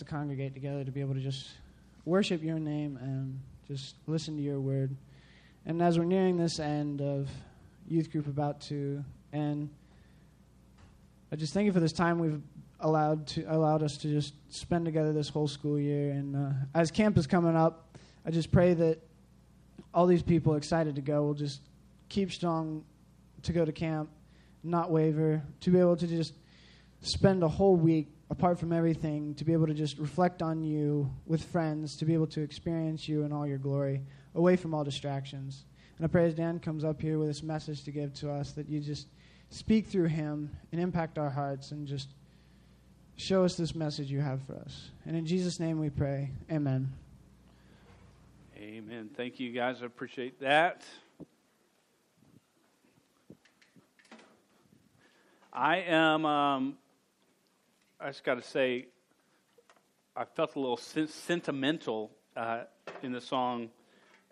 to congregate together to be able to just worship your name and just listen to your word. And as we're nearing this end of youth group about to end, I just thank you for this time we've allowed to allowed us to just spend together this whole school year. And uh, as camp is coming up, I just pray that all these people excited to go will just keep strong to go to camp, not waver, to be able to just spend a whole week apart from everything, to be able to just reflect on you with friends, to be able to experience you in all your glory, away from all distractions. And I pray as Dan comes up here with this message to give to us, that you just speak through him and impact our hearts and just show us this message you have for us. And in Jesus' name we pray. Amen. Amen. Thank you, guys. I appreciate that. I am, um, I just got to say, I felt a little sen- sentimental uh, in the song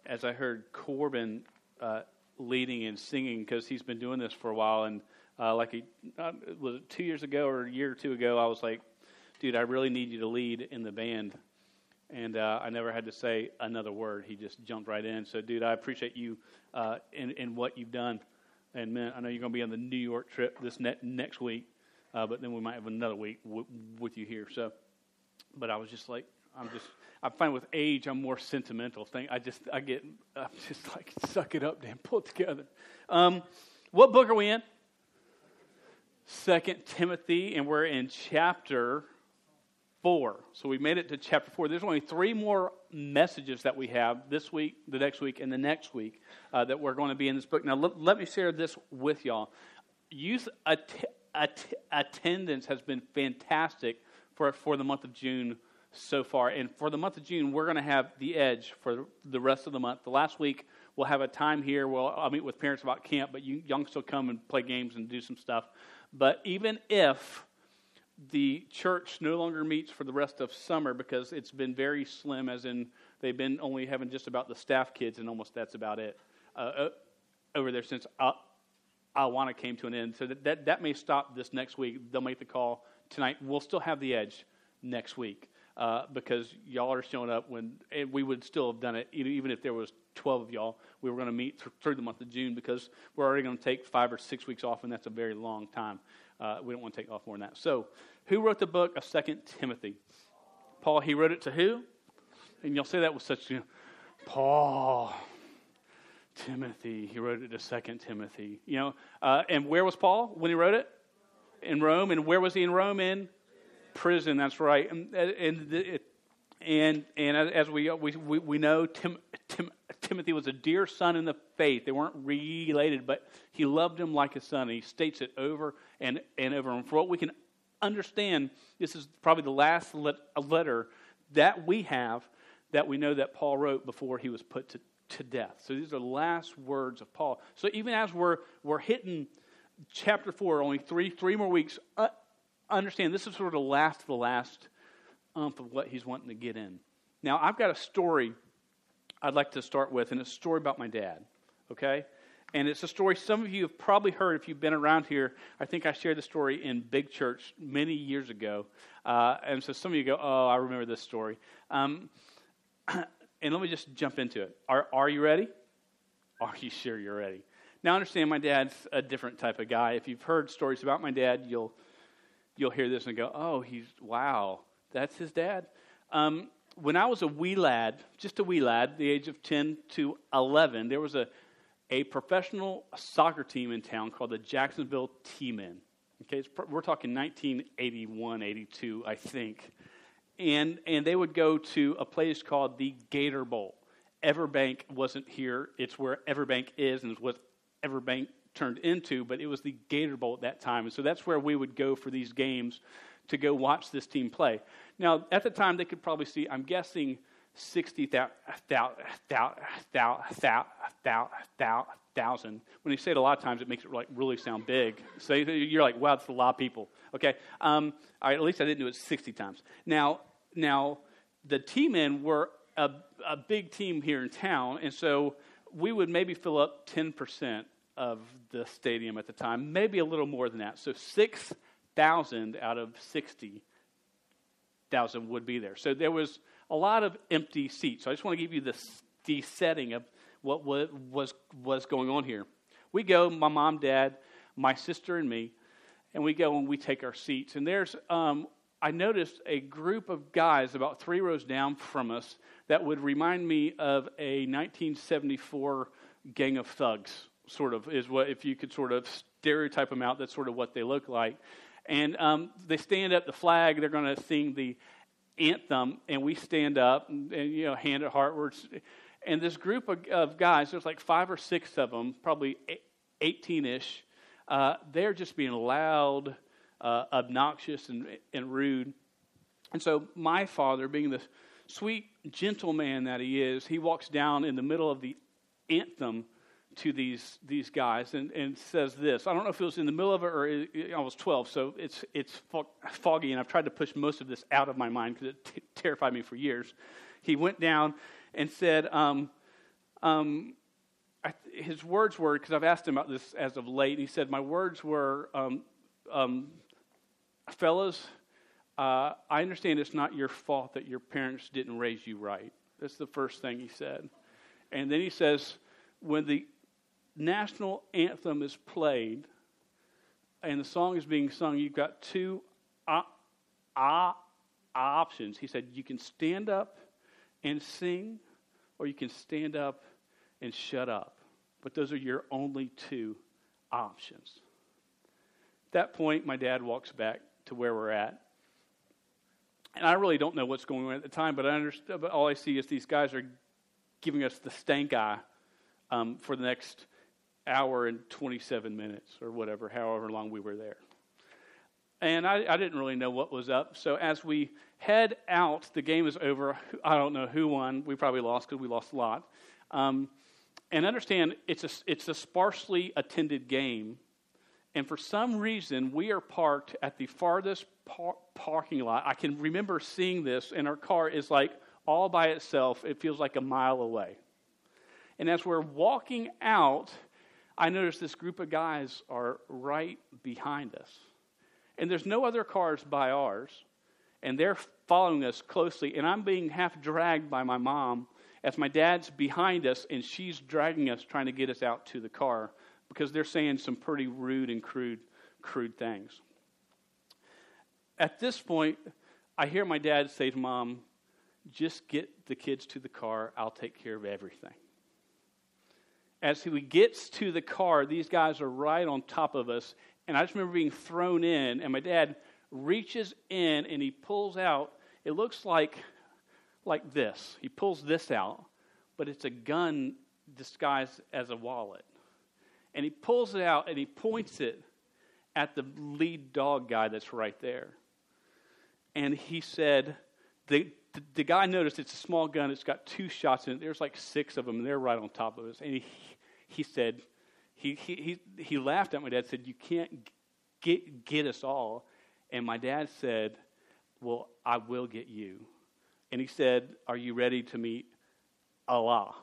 as I heard Corbin uh, leading and singing because he's been doing this for a while. And uh, like, he, uh, was two years ago or a year or two ago, I was like, dude, I really need you to lead in the band. And uh, I never had to say another word. He just jumped right in. So, dude, I appreciate you uh, in, in what you've done. And man, I know you're going to be on the New York trip this ne- next week, uh, but then we might have another week w- with you here. So, but I was just like, I'm just, I find with age, I'm more sentimental. Thing, I just, I get, I'm just like, suck it up, Dan, pull it together. Um, what book are we in? Second Timothy, and we're in chapter four. So we made it to chapter four. There's only three more messages that we have this week, the next week, and the next week uh, that we're going to be in this book. Now, let, let me share this with y'all. Youth att- att- attendance has been fantastic for, for the month of June so far. And for the month of June, we're going to have the edge for the rest of the month. The last week, we'll have a time here where I'll meet with parents about camp, but you, young still come and play games and do some stuff. But even if the church no longer meets for the rest of summer because it's been very slim, as in they've been only having just about the staff kids, and almost that's about it uh, uh over there since Awana came to an end. So that, that, that, may stop this next week. They'll make the call tonight. We'll still have the edge next week uh, because y'all are showing up when we would still have done it even if there was 12 of y'all. We were going to meet th- through the month of June because we're already going to take five or six weeks off, and that's a very long time. Uh, we don't want to take off more than that. So, who wrote the book of Second Timothy? Paul. He wrote it to who? And you'll say that with such, you know, Paul, Timothy. He wrote it to Second Timothy. You know, uh, and where was Paul when he wrote it? In Rome. And where was he in Rome? In prison. That's right. And and and, and as we, we, we know, Tim, Tim, Timothy was a dear son in the faith. They weren't related, but he loved him like a son. And he states it over and, and over. And for what we can understand, this is probably the last letter that we have that we know that Paul wrote before he was put to, to death. So these are the last words of Paul. So even as we're, we're hitting chapter 4, only three, three more weeks, uh, understand this is sort of the last of the last umph of what he's wanting to get in. Now, I've got a story I'd like to start with, and it's a story about my dad, okay? And it's a story some of you have probably heard if you've been around here. I think I shared the story in Big Church many years ago. Uh, and so some of you go, oh, I remember this story. Um, and let me just jump into it. Are, are you ready? Are you sure you're ready? Now, understand my dad's a different type of guy. If you've heard stories about my dad, you'll, you'll hear this and go, oh, he's, wow, that's his dad. Um, when I was a wee lad, just a wee lad, the age of 10 to 11, there was a, a professional soccer team in town called the Jacksonville Tea Men. Okay, we're talking 1981, 82, I think. And, and they would go to a place called the Gator Bowl. Everbank wasn't here. It's where Everbank is and it's what Everbank turned into, but it was the Gator Bowl at that time. And so that's where we would go for these games to go watch this team play. Now, at the time, they could probably see, I'm guessing, 60,000. When you say it a lot of times, it makes it like really sound big. So you're like, wow, that's a lot of people. Okay, um, right, at least I didn't do it 60 times. Now, now the Tea Men were a, a big team here in town, and so we would maybe fill up 10% of the stadium at the time, maybe a little more than that. So six thousand out of sixty thousand would be there. So there was a lot of empty seats. So I just want to give you the, the setting of what was, was, was going on here. We go, my mom, dad, my sister, and me, and we go and we take our seats. And there's, um, I noticed a group of guys about three rows down from us that would remind me of a 1974 gang of thugs, sort of, is what, if you could sort of stereotype them out, that's sort of what they look like. And um, they stand up the flag, they're going to sing the anthem, and we stand up and, and you know, hand it heartwards. And this group of, of, guys, there's like five or six of them, probably 18 ish, uh, they're just being loud, uh, obnoxious, and, and rude. And so my father, being the sweet, gentle man that he is, he walks down in the middle of the anthem to these these guys and, and says this. I don't know if it was in the middle of it or it, I was 12, so it's it's foggy, and I've tried to push most of this out of my mind because it t- terrified me for years. He went down and said, um, um, I, his words were because I've asked him about this as of late. And he said, "My words were, um, um fellas, uh, I understand it's not your fault that your parents didn't raise you right." That's the first thing he said, and then he says, "When the national anthem is played and the song is being sung, you've got two options. He said, You can stand up and sing, or you can stand up and shut up. But those are your only two options. At that point, my dad walks back to where we're at. And I really don't know what's going on at the time, but I understand. But all I see is these guys are giving us the stank eye um, for the next hour and 27 minutes or whatever, however long we were there. And I, I, didn't really know what was up. So as we head out, the game is over. I don't know who won. We probably lost because we lost a lot. Um, and understand it's a, it's a sparsely attended game. And for some reason, we are parked at the farthest par- parking lot. I can remember seeing this, and our car is like all by itself. It feels like a mile away. And as we're walking out, I noticed this group of guys are right behind us. And there's no other cars by ours. And they're following us closely. And I'm being half dragged by my mom as my dad's behind us and she's dragging us, trying to get us out to the car because they're saying some pretty rude and crude, crude things. At this point, I hear my dad say to mom, just get the kids to the car. I'll take care of everything as he gets to the car, these guys are right on top of us. And I just remember being thrown in, and my dad reaches in and he pulls out, it looks like, like this. He pulls this out, but it's a gun disguised as a wallet. And he pulls it out and he points it at the lead dog guy that's right there. And he said, the, the, the, guy noticed it's a small gun. It's got two shots in it. There's like six of them, and they're right on top of us. And he, he said, he, he, he, he laughed at my dad, said, You can't get, get us all. And my dad said, Well, I will get you. And he said, Are you ready to meet Allah?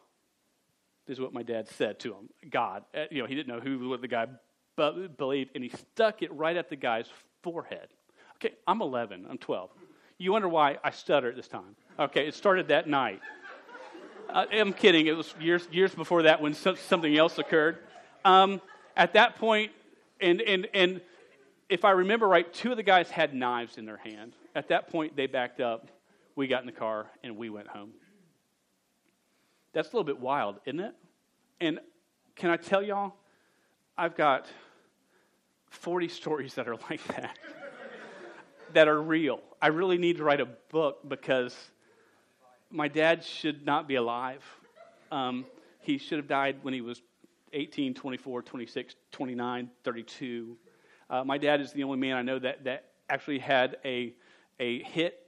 This is what my dad said to him God. Uh, you know, he didn't know who what the guy believed, and he stuck it right at the guy's forehead. Okay, I'm 11, I'm 12. You wonder why I stutter at this time. Okay, it started that night. Uh, I'm kidding. It was years, years before that when so, something else occurred. Um, at that point, and, and, and if I remember right, two of the guys had knives in their hand. At that point, they backed up. We got in the car and we went home. That's a little bit wild, isn't it? And can I tell y'all, I've got 40 stories that are like that, that are real. I really need to write a book because my dad should not be alive. Um, he should have died when he was 18, 24, 26, 29, 32. Uh, my dad is the only man I know that, that actually had a, a hit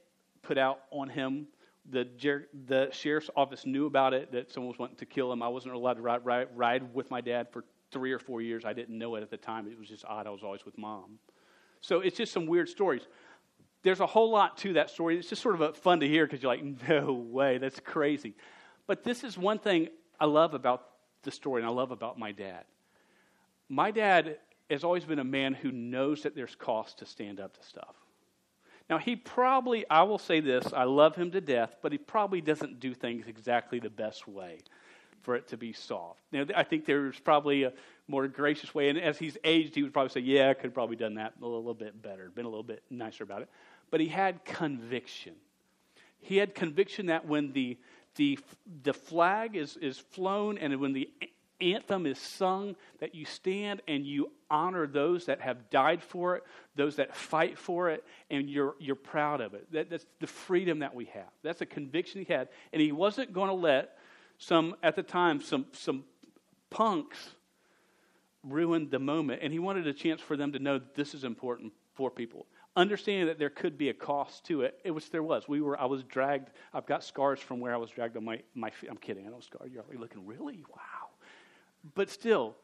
put out on him. The, the sheriff's office knew about it, that someone was wanting to kill him. I wasn't allowed to ride, ride, ride with my dad for three or four years. I didn't know it at the time. It was just odd. I was always with mom. So it's just some weird stories there's a whole lot to that story. It's just sort of fun to hear because you're like, no way, that's crazy. But this is one thing I love about the story and I love about my dad. My dad has always been a man who knows that there's cost to stand up to stuff. Now, he probably, I will say this, I love him to death, but he probably doesn't do things exactly the best way for it to be solved. Now, I think there's probably a more gracious way, and as he's aged, he would probably say, Yeah, I could have probably done that a little bit better, been a little bit nicer about it. But he had conviction. He had conviction that when the, the, the flag is, is flown and when the anthem is sung, that you stand and you honor those that have died for it, those that fight for it, and you're, you're proud of it. That, that's the freedom that we have. That's a conviction he had. And he wasn't going to let some, at the time, some, some punks ruin the moment. And he wanted a chance for them to know this is important for people. Understanding that there could be a cost to it, it was there was. We were I was dragged. I've got scars from where I was dragged on my my feet. I'm kidding. I don't scar. You're looking really wow, but still,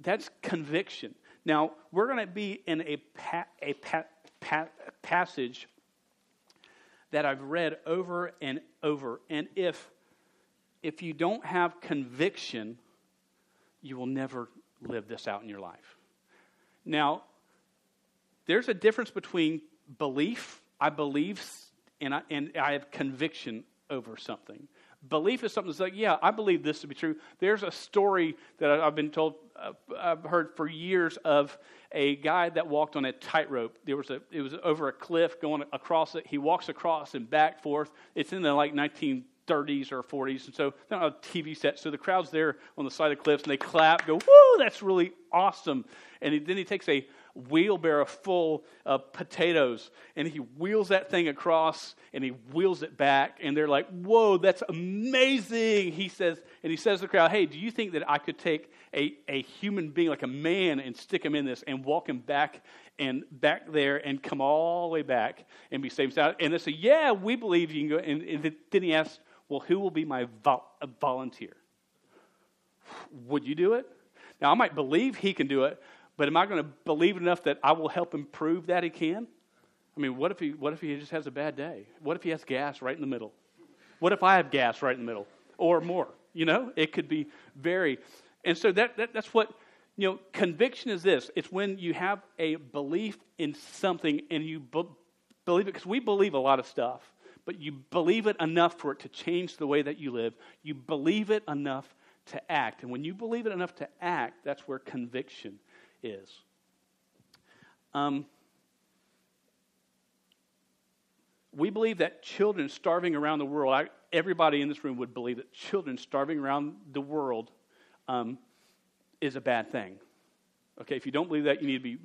that's conviction. Now we're going to be in a pa- a pa- pa- passage that I've read over and over, and if if you don't have conviction, you will never live this out in your life. Now, there's a difference between belief, I believe, and I, and I have conviction over something. Belief is something that's like, yeah, I believe this to be true. There's a story that I've been told, uh, I've heard for years of a guy that walked on a tightrope. There was a, it was over a cliff going across it. He walks across and back forth. It's in the like 19 30s or 40s. And so they're on a TV set. So the crowd's there on the side of the cliffs and they clap, go, woo, that's really awesome. And he, then he takes a wheelbarrow full of potatoes and he wheels that thing across and he wheels it back. And they're like, whoa, that's amazing. He says, and he says to the crowd, hey, do you think that I could take a, a human being, like a man, and stick him in this and walk him back and back there and come all the way back and be saved? And they say, yeah, we believe you can go. And, and then he asks, well, who will be my vo- volunteer? Would you do it? Now, I might believe he can do it, but am I going to believe enough that I will help him prove that he can? I mean, what if he, what if he just has a bad day? What if he has gas right in the middle? What if I have gas right in the middle or more? You know, it could be very. And so that, that that's what, you know, conviction is this it's when you have a belief in something and you be- believe it, because we believe a lot of stuff but you believe it enough for it to change the way that you live. You believe it enough to act. And when you believe it enough to act, that's where conviction is. Um, we believe that children starving around the world, I, everybody in this room would believe that children starving around the world um, is a bad thing. Okay, if you don't believe that, you need to be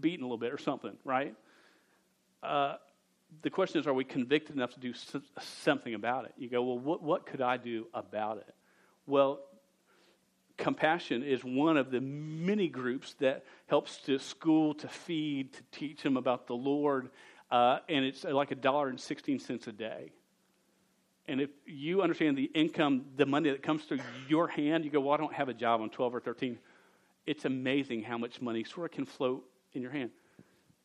beaten a little bit or something, right? Uh, the question is, are we convicted enough to do something about it? You go, well, what, what could I do about it? Well, compassion is one of the many groups that helps to school, to feed, to teach them about the Lord, uh, and it's like a dollar and 16 cents a day. And if you understand the income, the money that comes through your hand, you go, well, I don't have a job. I'm 12 or 13. It's amazing how much money sort of can float in your hand.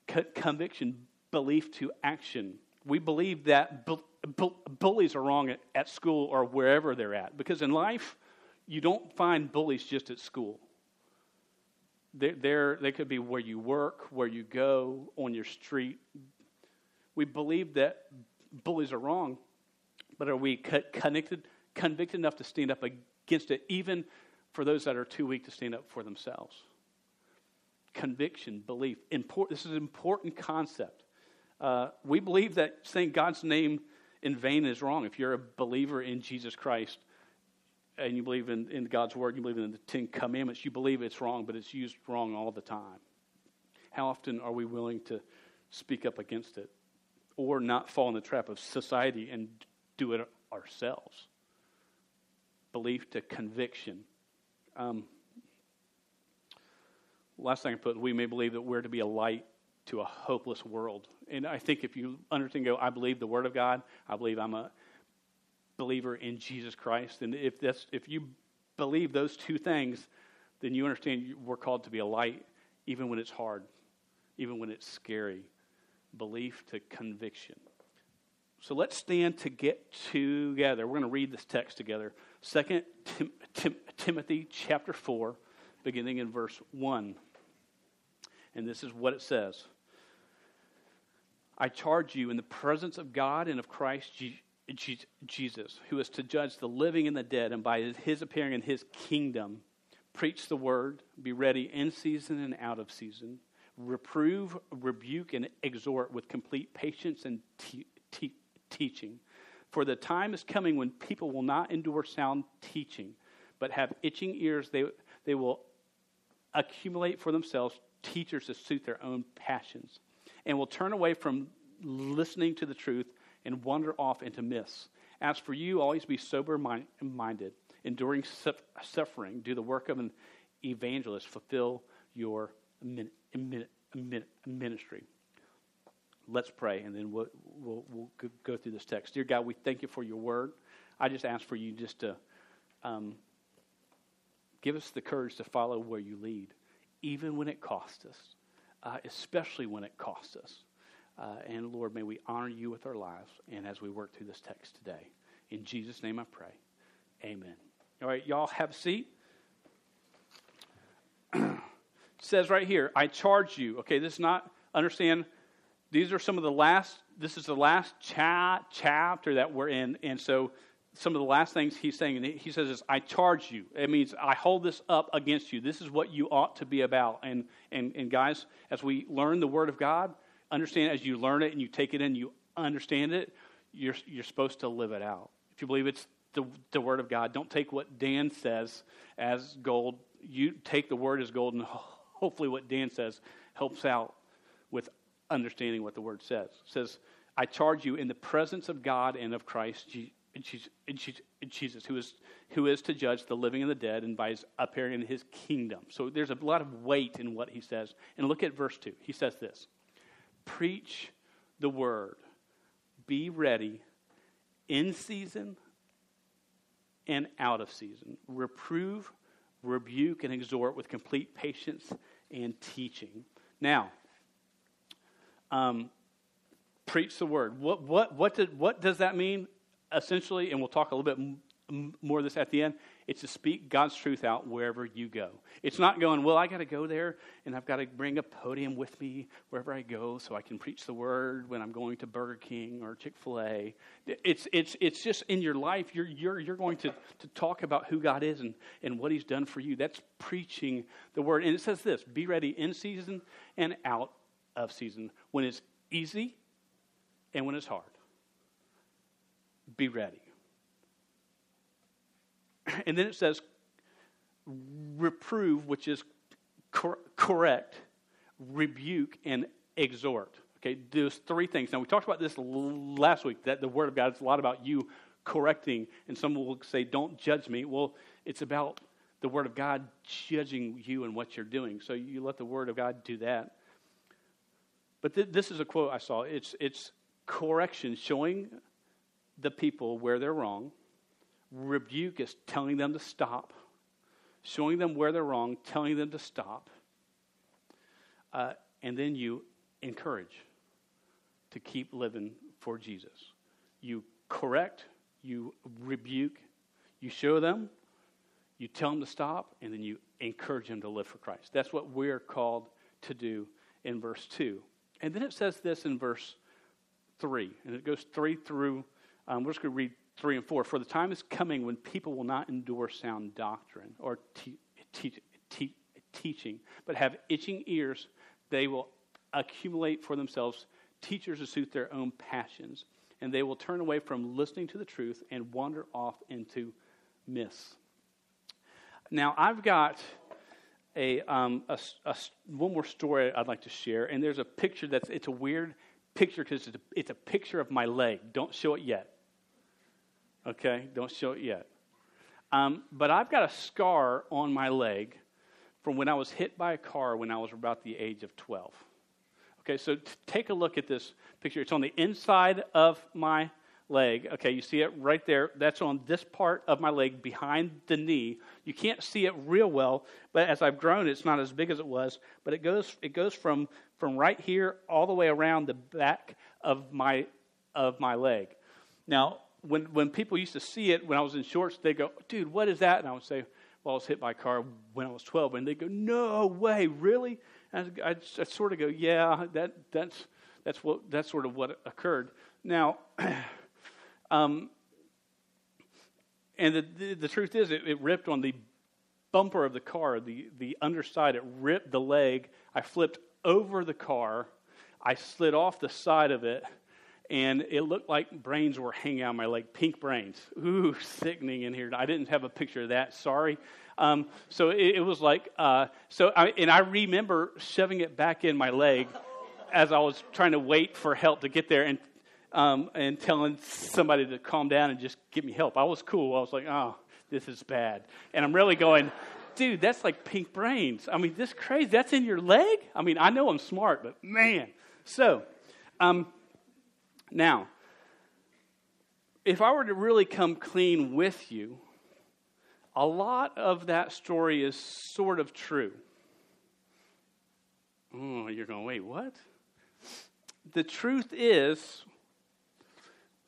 Co- conviction belief to action. We believe that bu- bu- bullies are wrong at, at school or wherever they're at. Because in life, you don't find bullies just at school. They're, they're, they could be where you work, where you go, on your street. We believe that bullies are wrong, but are we connected, convicted enough to stand up against it, even for those that are too weak to stand up for themselves? Conviction, belief. Import, this is an important concept. Uh, we believe that saying God's name in vain is wrong. If you're a believer in Jesus Christ and you believe in, in God's word, you believe in the Ten Commandments, you believe it's wrong, but it's used wrong all the time. How often are we willing to speak up against it or not fall in the trap of society and do it ourselves? Belief to conviction. Um, last thing I put, we may believe that we're to be a light to a hopeless world. And I think if you understand, go, I believe the Word of God, I believe I'm a believer in Jesus Christ. And if, that's, if you believe those two things, then you understand we're called to be a light even when it's hard, even when it's scary. Belief to conviction. So let's stand to get together. We're going to read this text together. Second Tim, Tim, Timothy chapter 4, beginning in verse 1. And this is what it says I charge you in the presence of God and of Christ Jesus, who is to judge the living and the dead, and by his appearing in his kingdom, preach the word, be ready in season and out of season, reprove, rebuke, and exhort with complete patience and te- te- teaching. For the time is coming when people will not endure sound teaching, but have itching ears. They, they will accumulate for themselves teachers to suit their own passions and will turn away from listening to the truth and wander off into myths. As for you, always be sober minded, enduring suffering, do the work of an evangelist, fulfill your ministry. Let's pray, and then we'll, we'll, we'll, go through this text. Dear God, we thank you for your word. I just ask for you just to um, give us the courage to follow where you lead, even when it costs us uh, especially when it costs us. Uh, and Lord, may we honor you with our lives and as we work through this text today. In Jesus' name I pray. Amen. All right, y'all have a seat. says right here, I charge you. Okay, this is not, understand, these are some of the last, this is the last cha- chapter that we're in. And so some of the last things he's saying, he says is, I charge you. It means I hold this up against you. This is what you ought to be about. And, and, and guys, as we learn the Word of God, understand as you learn it and you take it in, you understand it, you're, you're supposed to live it out. If you believe it's the, the Word of God, don't take what Dan says as gold. You take the Word as gold, and hopefully what Dan says helps out with understanding what the Word says. It says, I charge you in the presence of God and of Christ Jesus who is, who is to judge the living and the dead and by his appearing in his kingdom. So there's a lot of weight in what he says. And look at verse 2. He says this Preach the word, be ready in season and out of season. Reprove, rebuke, and exhort with complete patience and teaching. Now, um, preach the word. What, what, what, did, what does that mean? essentially, and we'll talk a little bit more of this at the end, it's to speak God's truth out wherever you go. It's not going, well, I got to go there and I've got to bring a podium with me wherever I go so I can preach the word when I'm going to Burger King or Chick fil A. It's, it's, it's just in your life, you're, you're, you're going to, to talk about who God is and, and what He's done for you. That's preaching the word. And it says this be ready in season and out of season when it's easy and when it's hard be ready. And then it says, reprove, which is cor- correct, rebuke, and exhort. Okay, those three things. Now, we talked about this last week that the Word of God is a lot about you correcting, and some will say, Don't judge me. Well, it's about the Word of God judging you and what you're doing. So you let the Word of God do that. But th- this is a quote I saw. It's, it's correction, showing the people where they're wrong. Rebuke is telling them to stop, showing them where they're wrong, telling them to stop. Uh, and then you encourage to keep living for Jesus. You correct, you rebuke, you show them, you tell them to stop, and then you encourage them to live for Christ. That's what we're called to do in verse 2. And then it says this in verse 3, and it goes 3 through um, we're just going to read 3 and 4. For the time is coming when people will not endure sound doctrine or te- te- te- teaching, but have itching ears. They will accumulate for themselves teachers to suit their own passions, and they will turn away from listening to the truth and wander off into myths. Now, I've got a, um, a, a, one more story I'd like to share, and there's a picture that's it's a weird picture because it's, it's a picture of my leg. Don't show it yet. Okay? Don't show it yet. Um, but I've got a scar on my leg from when I was hit by a car when I was about the age of 12. Okay, so t- take a look at this picture. It's on the inside of my leg. Okay, you see it right there. That's on this part of my leg behind the knee. You can't see it real well, but as I've grown, it's not as big as it was. But it goes it goes from from right here all the way around the back of my of my leg. Now, when when people used to see it when I was in shorts, they go, "Dude, what is that?" And I would say, "Well, I was hit by a car when I was 12." And they go, "No way, really?" And I, sort of go, "Yeah, that that's." that's what that's sort of what occurred. Now, um, and the, the, the truth is, it, it ripped on the bumper of the car, the the underside. It ripped the leg. I flipped over the car. I slid off the side of it, and it looked like brains were hanging out of my leg, pink brains. Ooh, sickening in here. I didn't have a picture of that. Sorry. Um, so it, it, was like, uh, so, I, and I remember shoving it back in my leg as I was trying to wait for help to get there and, um, and telling somebody to calm down and just give me help. I was cool. I was like, oh, this is bad. And I'm really going, dude, that's like pink brains. I mean, this crazy. That's in your leg? I mean, I know I'm smart, but man. So, um, now, if I were to really come clean with you, a lot of that story is sort of true. Oh, you're going, wait, what? The truth is,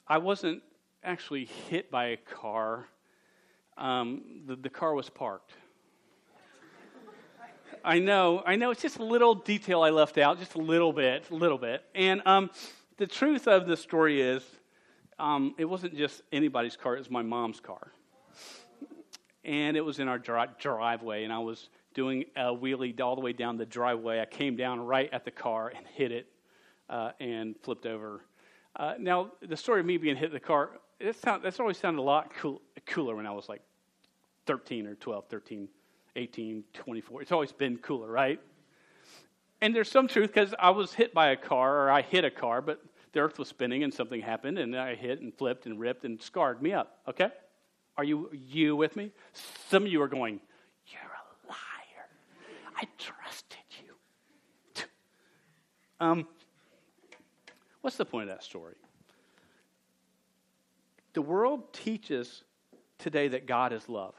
I wasn't actually hit by a car. Um, the, the car was parked. I know, I know. It's just a little detail I left out, just a little bit, a little bit. And um, the truth of the story is, um, it wasn't just anybody's car; it was my mom's car and it was in our dri- driveway, and I was doing a wheelie all the way down the driveway. I came down right at the car and hit it uh, and flipped over. Uh, now, the story of me being hit in the car, sound, that's always sounded a lot cool, cooler when I was like 13 or 12, 13, 18, 24. It's always been cooler, right? And there's some truth because I was hit by a car or I hit a car, but the earth was spinning and something happened and I hit and flipped and ripped and scarred me up, okay? Are you, you with me? Some of you are going, You're a liar. I trusted you. Um, what's the point of that story? The world teaches today that God is love.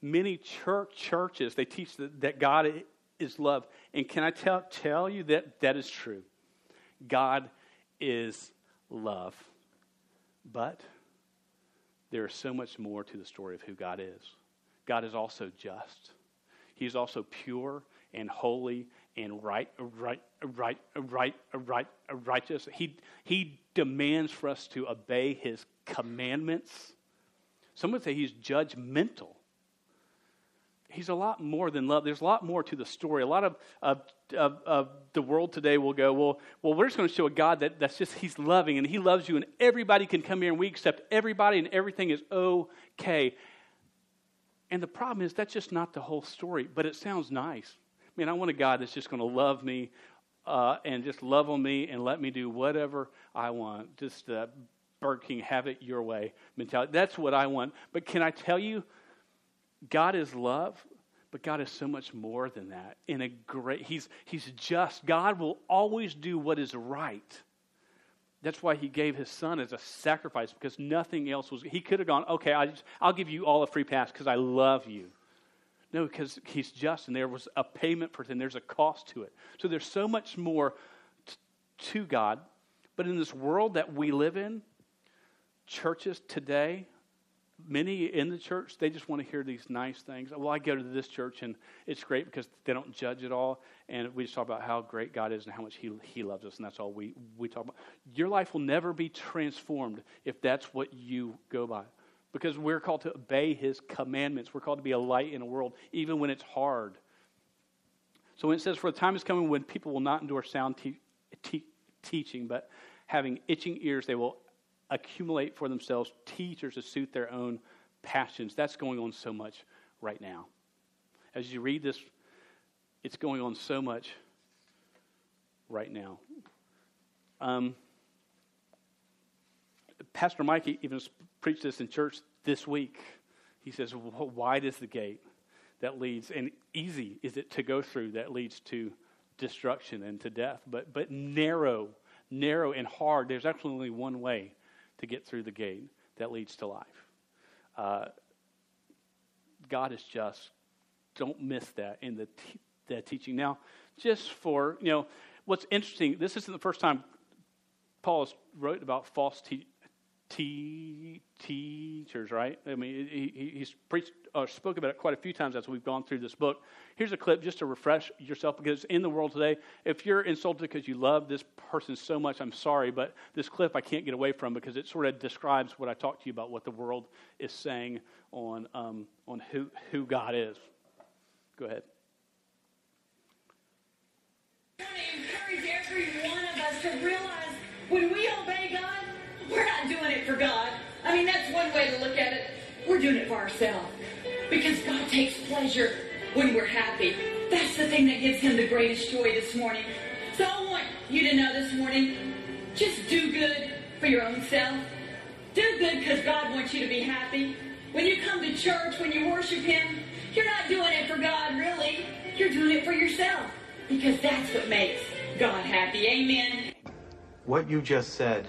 Many church, churches, they teach that, that God is love. And can I tell, tell you that that is true? God is love. But there is so much more to the story of who God is. God is also just. He's also pure and holy and right, right, right, right, right, righteous. He, he demands for us to obey his commandments. Some would say he's judgmental he's a lot more than love. There's a lot more to the story. A lot of, of, of, of, the world today will go, well, well, we're just going to show a God that, that's just, he's loving and he loves you and everybody can come here and we accept everybody and everything is okay. And the problem is that's just not the whole story, but it sounds nice. I mean, I want a God that's just going to love me uh, and just love on me and let me do whatever I want. Just uh, Burger King, have it your way mentality. That's what I want. But can I tell you, God is love, but God is so much more than that. In a great, he's, he's just. God will always do what is right. That's why he gave his son as a sacrifice because nothing else was. He could have gone, okay, I just, I'll give you all a free pass because I love you. No, because he's just and there was a payment for it and there's a cost to it. So there's so much more t- to God. But in this world that we live in, churches today many in the church, they just want to hear these nice things. Well, I go to this church and it's great because they don't judge at all. And we just talk about how great God is and how much He, he loves us. And that's all we, we talk about. Your life will never be transformed if that's what you go by. Because we're called to obey His commandments. We're called to be a light in a world, even when it's hard. So when it says, For the time is coming when people will not endure sound te- te- teaching, but having itching ears, they will accumulate for themselves teachers to suit their own passions. That's going on so much right now. As you read this, it's going on so much right now. Um, Pastor Mike even preached this in church this week. He says, Wide is the gate that leads, and easy is it to go through that leads to destruction and to death, but, but narrow, narrow and hard. There's actually only one way to get through the gate that leads to life. Uh, God is just. Don't miss that in the, the teaching. Now, just for, you know, what's interesting, this isn't the first time Paul has wrote about false te- te- teachers, right? I mean, he, he's preached or spoke about it quite a few times as we've gone through this book. Here's a clip just to refresh yourself because in the world today, if you're insulted because you love this person so much, I'm sorry, but this clip I can't get away from because it sort of describes what I talked to you about what the world is saying on, um, on who, who God is. Go ahead. I want to encourage every one of us to realize when we obey God, we're not doing it for God. I mean, that's one way to look at it. We're doing it for ourselves. Because God takes pleasure when we're happy. That's the thing that gives him the greatest joy this morning. So I want you to know this morning, just do good for your own self. Do good because God wants you to be happy. When you come to church, when you worship him, you're not doing it for God, really. You're doing it for yourself. Because that's what makes God happy. Amen. What you just said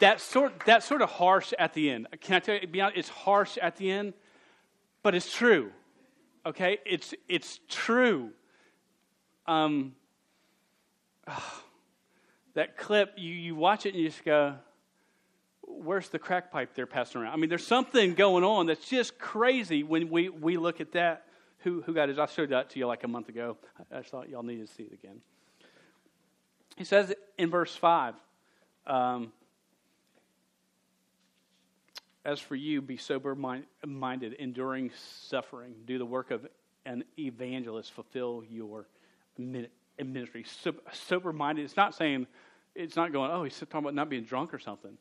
That sort, that's sort of harsh at the end. Can I tell you, honest, it's harsh at the end, but it's true. Okay? It's, it's true. Um, that clip, you, you watch it and you just go, where's the crack pipe they're passing around? I mean, there's something going on that's just crazy when we, we look at that. Who, who got it? I showed that to you like a month ago. I, I thought y'all needed to see it again. He says in verse 5 um, As for you, be sober minded, enduring suffering, do the work of an evangelist, fulfill your ministry. Sober minded, it's not saying, it's not going, oh, he's talking about not being drunk or something.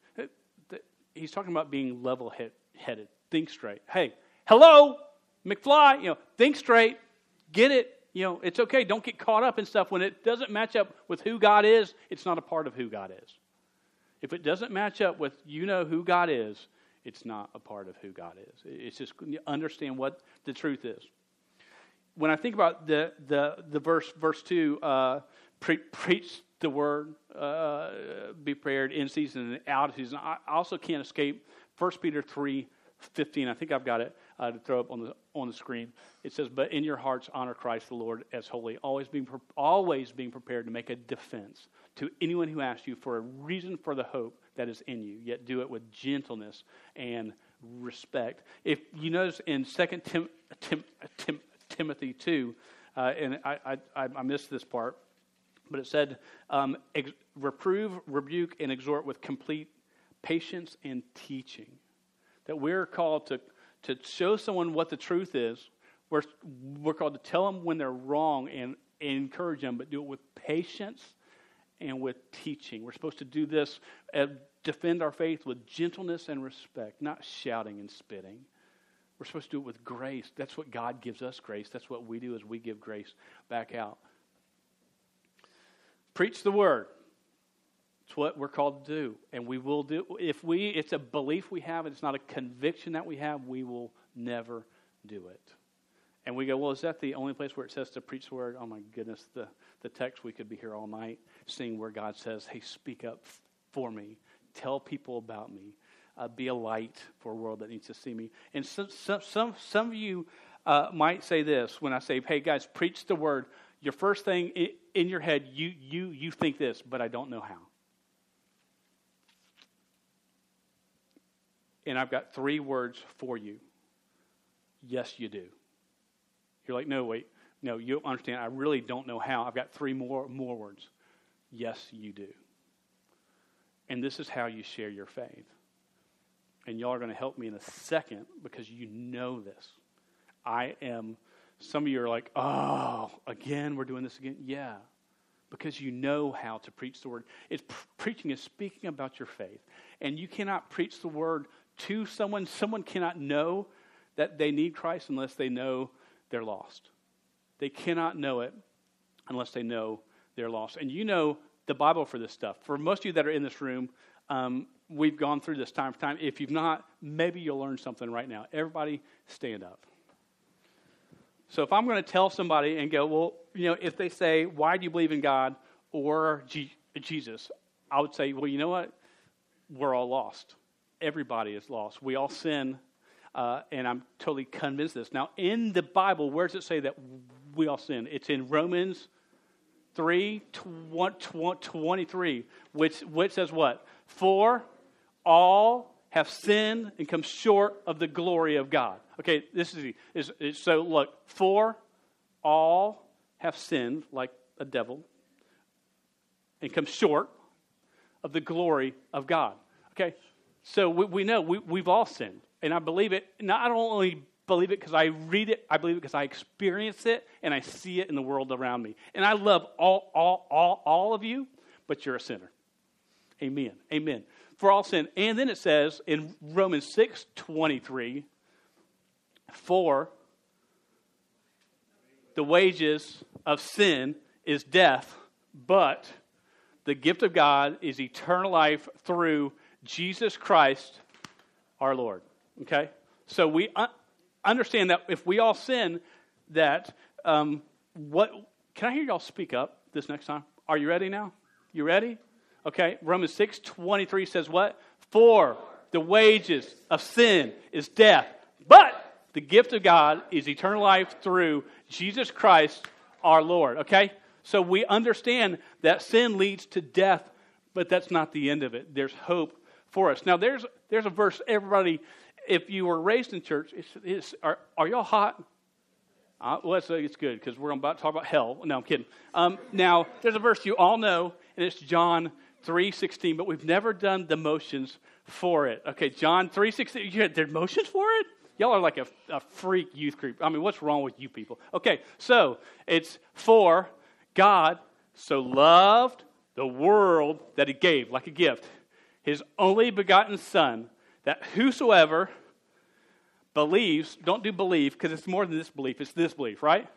He's talking about being level headed. Think straight. Hey, hello, McFly, you know, think straight, get it, you know, it's okay. Don't get caught up in stuff when it doesn't match up with who God is. It's not a part of who God is. If it doesn't match up with you know who God is, it's not a part of who God is. It's just understand what the truth is. When I think about the the the verse verse two, uh, pre- preach the word, uh, be prepared in season and out of season. I also can't escape 1 Peter three fifteen. I think I've got it uh, to throw up on the on the screen. It says, "But in your hearts honor Christ the Lord as holy, always being always being prepared to make a defense to anyone who asks you for a reason for the hope that is in you. Yet do it with gentleness and respect." If you notice in Second Tim, Tim, Tim, Timothy two, uh, and I, I I missed this part, but it said, um, ex- "Reprove, rebuke, and exhort with complete." Patience and teaching that we're called to, to show someone what the truth is. We're, we're called to tell them when they're wrong and, and encourage them, but do it with patience and with teaching. We're supposed to do this, uh, defend our faith with gentleness and respect, not shouting and spitting. We're supposed to do it with grace. That's what God gives us grace. That's what we do as we give grace back out. Preach the word. It's what we're called to do. And we will do if we it's a belief we have, and it's not a conviction that we have, we will never do it. And we go, well, is that the only place where it says to preach the word? Oh my goodness, the, the text we could be here all night seeing where God says, Hey, speak up for me. Tell people about me. Uh, be a light for a world that needs to see me. And some, some, some, some of you uh, might say this when I say, hey, guys, preach the word. Your first thing in your head, you, you, you think this, but I don't know how. And I've got three words for you. Yes, you do. You're like, no, wait. No, you understand. I really don't know how. I've got three more, more words. Yes, you do. And this is how you share your faith. And y'all are going to help me in a second because you know this. I am, some of you are like, oh, again, we're doing this again. Yeah, because you know how to preach the word. It's preaching is speaking about your faith. And you cannot preach the word to someone. Someone cannot know that they need Christ unless they know they're lost. They cannot know it unless they know they're lost. And you know the Bible for this stuff. For most of you that are in this room, um, we've gone through this time for time. If you've not, maybe you'll learn something right now. Everybody, stand up. So if I'm going to tell somebody and go, well, you know, if they say, why do you believe in God or G- Jesus? I would say, well, you know what? We're all lost. Everybody is lost. We all sin, uh, and I'm totally convinced this. Now, in the Bible, where does it say that we all sin? It's in Romans 3 23, which, which says what? For all have sinned and come short of the glory of God. Okay, this is, is, is so look, for all have sinned like a devil and come short of the glory of God. Okay, so we, we know we, we've all sinned. And I believe it, not only believe it because I read it, I believe it because I experience it and I see it in the world around me. And I love all, all, all, all of you, but you're a sinner. Amen. Amen. For all sin. And then it says in Romans 6 23, for the wages of sin is death, but the gift of God is eternal life through Jesus Christ our Lord. Okay? So we un- understand that if we all sin, that um, what. Can I hear y'all speak up this next time? Are you ready now? You ready? Okay. Romans 6 23 says what? For the wages of sin is death, but the gift of God is eternal life through Jesus Christ our Lord. Okay? So we understand that sin leads to death, but that's not the end of it. There's hope for us. Now, there's, there's a verse, everybody, if you were raised in church, it's, it's, are, are y'all hot? Uh, well, it's, it's good because we're about to talk about hell. No, I'm kidding. Um, now, there's a verse you all know, and it's John 3.16, but we've never done the motions for it. Okay, John 3.16, you had motions for it? Y'all are like a, a freak youth group. I mean, what's wrong with you people? Okay, so it's for God so loved the world that he gave, like a gift, his only begotten Son, that whosoever believes, don't do believe, because it's more than this belief, it's this belief, right?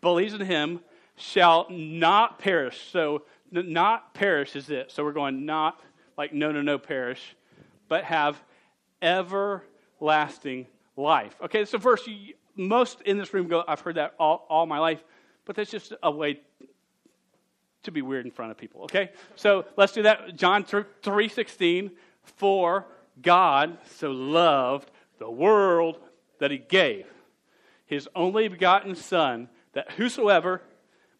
Believes in him shall not perish. So, not perish is it. So, we're going not like no, no, no, perish, but have everlasting life. Okay, it's a verse you, most in this room go, I've heard that all, all my life, but that's just a way to be weird in front of people, okay? So let's do that. John 3.16, for God so loved the world that he gave his only begotten Son, that whosoever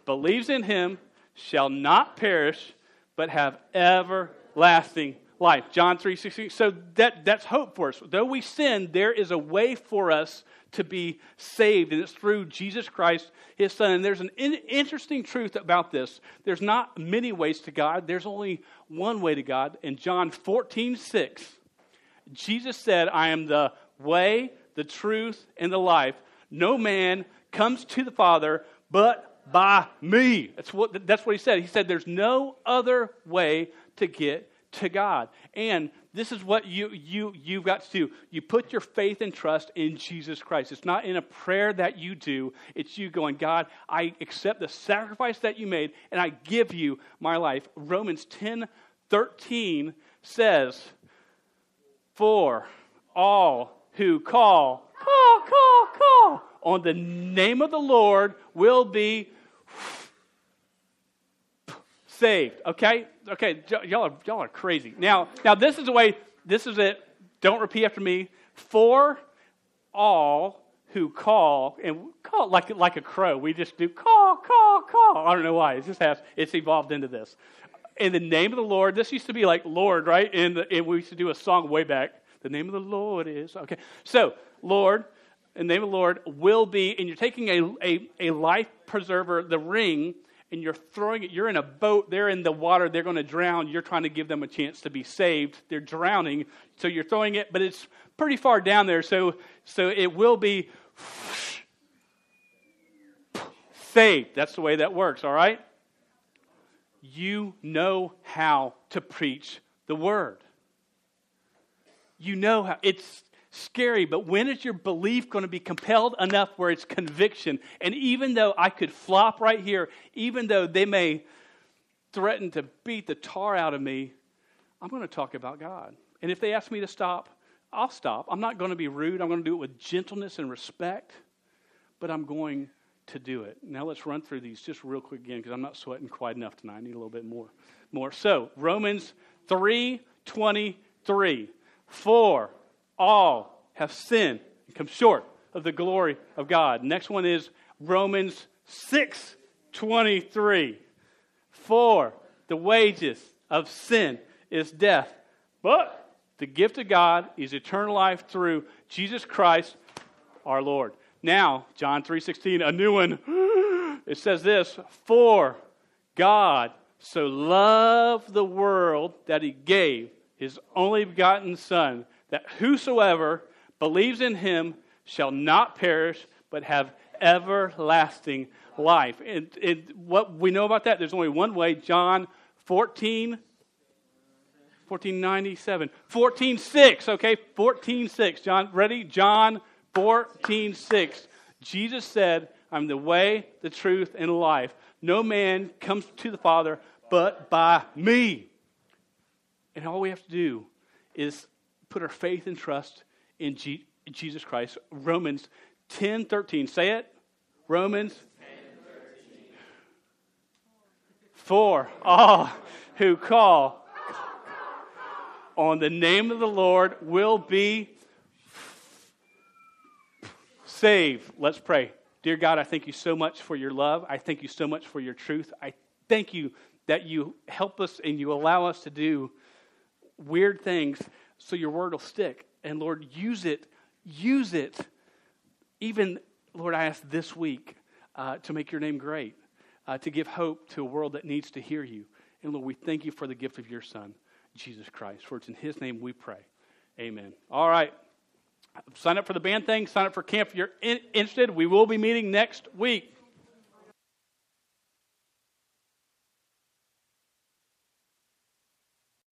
believes in him shall not perish, but have everlasting life. John 3.16. So that, that's hope for us. Though we sin, there is a way for us to be saved, and it's through Jesus Christ, his Son. And there's an in- interesting truth about this. There's not many ways to God, there's only one way to God. In John 14, 6, Jesus said, I am the way, the truth, and the life. No man comes to the Father but by me. That's what, that's what he said. He said, There's no other way to get to God. And this is what you, you, you've got to do. You put your faith and trust in Jesus Christ. It's not in a prayer that you do, it's you going, God, I accept the sacrifice that you made, and I give you my life. Romans 10 13 says, For all who call, call, call, call on the name of the Lord will be saved. Okay? Okay, y'all are, y'all are crazy. Now, now this is the way, this is it. Don't repeat after me. For all who call, and call like, like a crow, we just do call, call, call. I don't know why. It just has, it's evolved into this. In the name of the Lord, this used to be like Lord, right? And, we used to do a song way back. The name of the Lord is, okay. So, Lord, in the name of the Lord will be, and you're taking a, a, a life preserver, the ring, and you're throwing it, you're in a boat, they're in the water, they're going to drown. You're trying to give them a chance to be saved. They're drowning, so you're throwing it, but it's pretty far down there, so, so it will be saved. That's the way that works, all right? You know how to preach the word. You know how. It's scary, but when is your belief going to be compelled enough where it's conviction? And even though I could flop right here, even though they may threaten to beat the tar out of me, I'm going to talk about God. And if they ask me to stop, I'll stop. I'm not going to be rude. I'm going to do it with gentleness and respect, but I'm going to do it. Now let's run through these just real quick again because I'm not sweating quite enough tonight. I need a little bit more. More. So, Romans 3:23. For all have sinned and come short of the glory of God. Next one is Romans 6:23. For the wages of sin is death, but the gift of God is eternal life through Jesus Christ our Lord. Now, John 3:16, a new one. It says this, "For God so loved the world that he gave his only begotten son, that whosoever believes in him shall not perish but have everlasting life." And, and what we know about that, there's only one way, John 14 1497. 14.6, okay? 14.6. John, ready? John 14.6. Jesus said, I'm the way, the truth, and life. No man comes to the Father but by me. And all we have to do is put our faith and trust in G- Jesus Christ. Romans 10.13. Say it. Romans 10, For all who call on the name of the Lord will be saved. Let's pray. Dear God, I thank you so much for your love. I thank you so much for your truth. I thank you that you help us and you allow us to do weird things so your word will stick. And Lord, use it, use it. Even, Lord, I ask this week uh, to make your name great, uh, to give hope to a world that needs to hear you. And Lord, we thank you for the gift of your son. Jesus Christ. For it's in his name we pray. Amen. All right. Sign up for the band thing. Sign up for camp if you're in, interested. We will be meeting next week.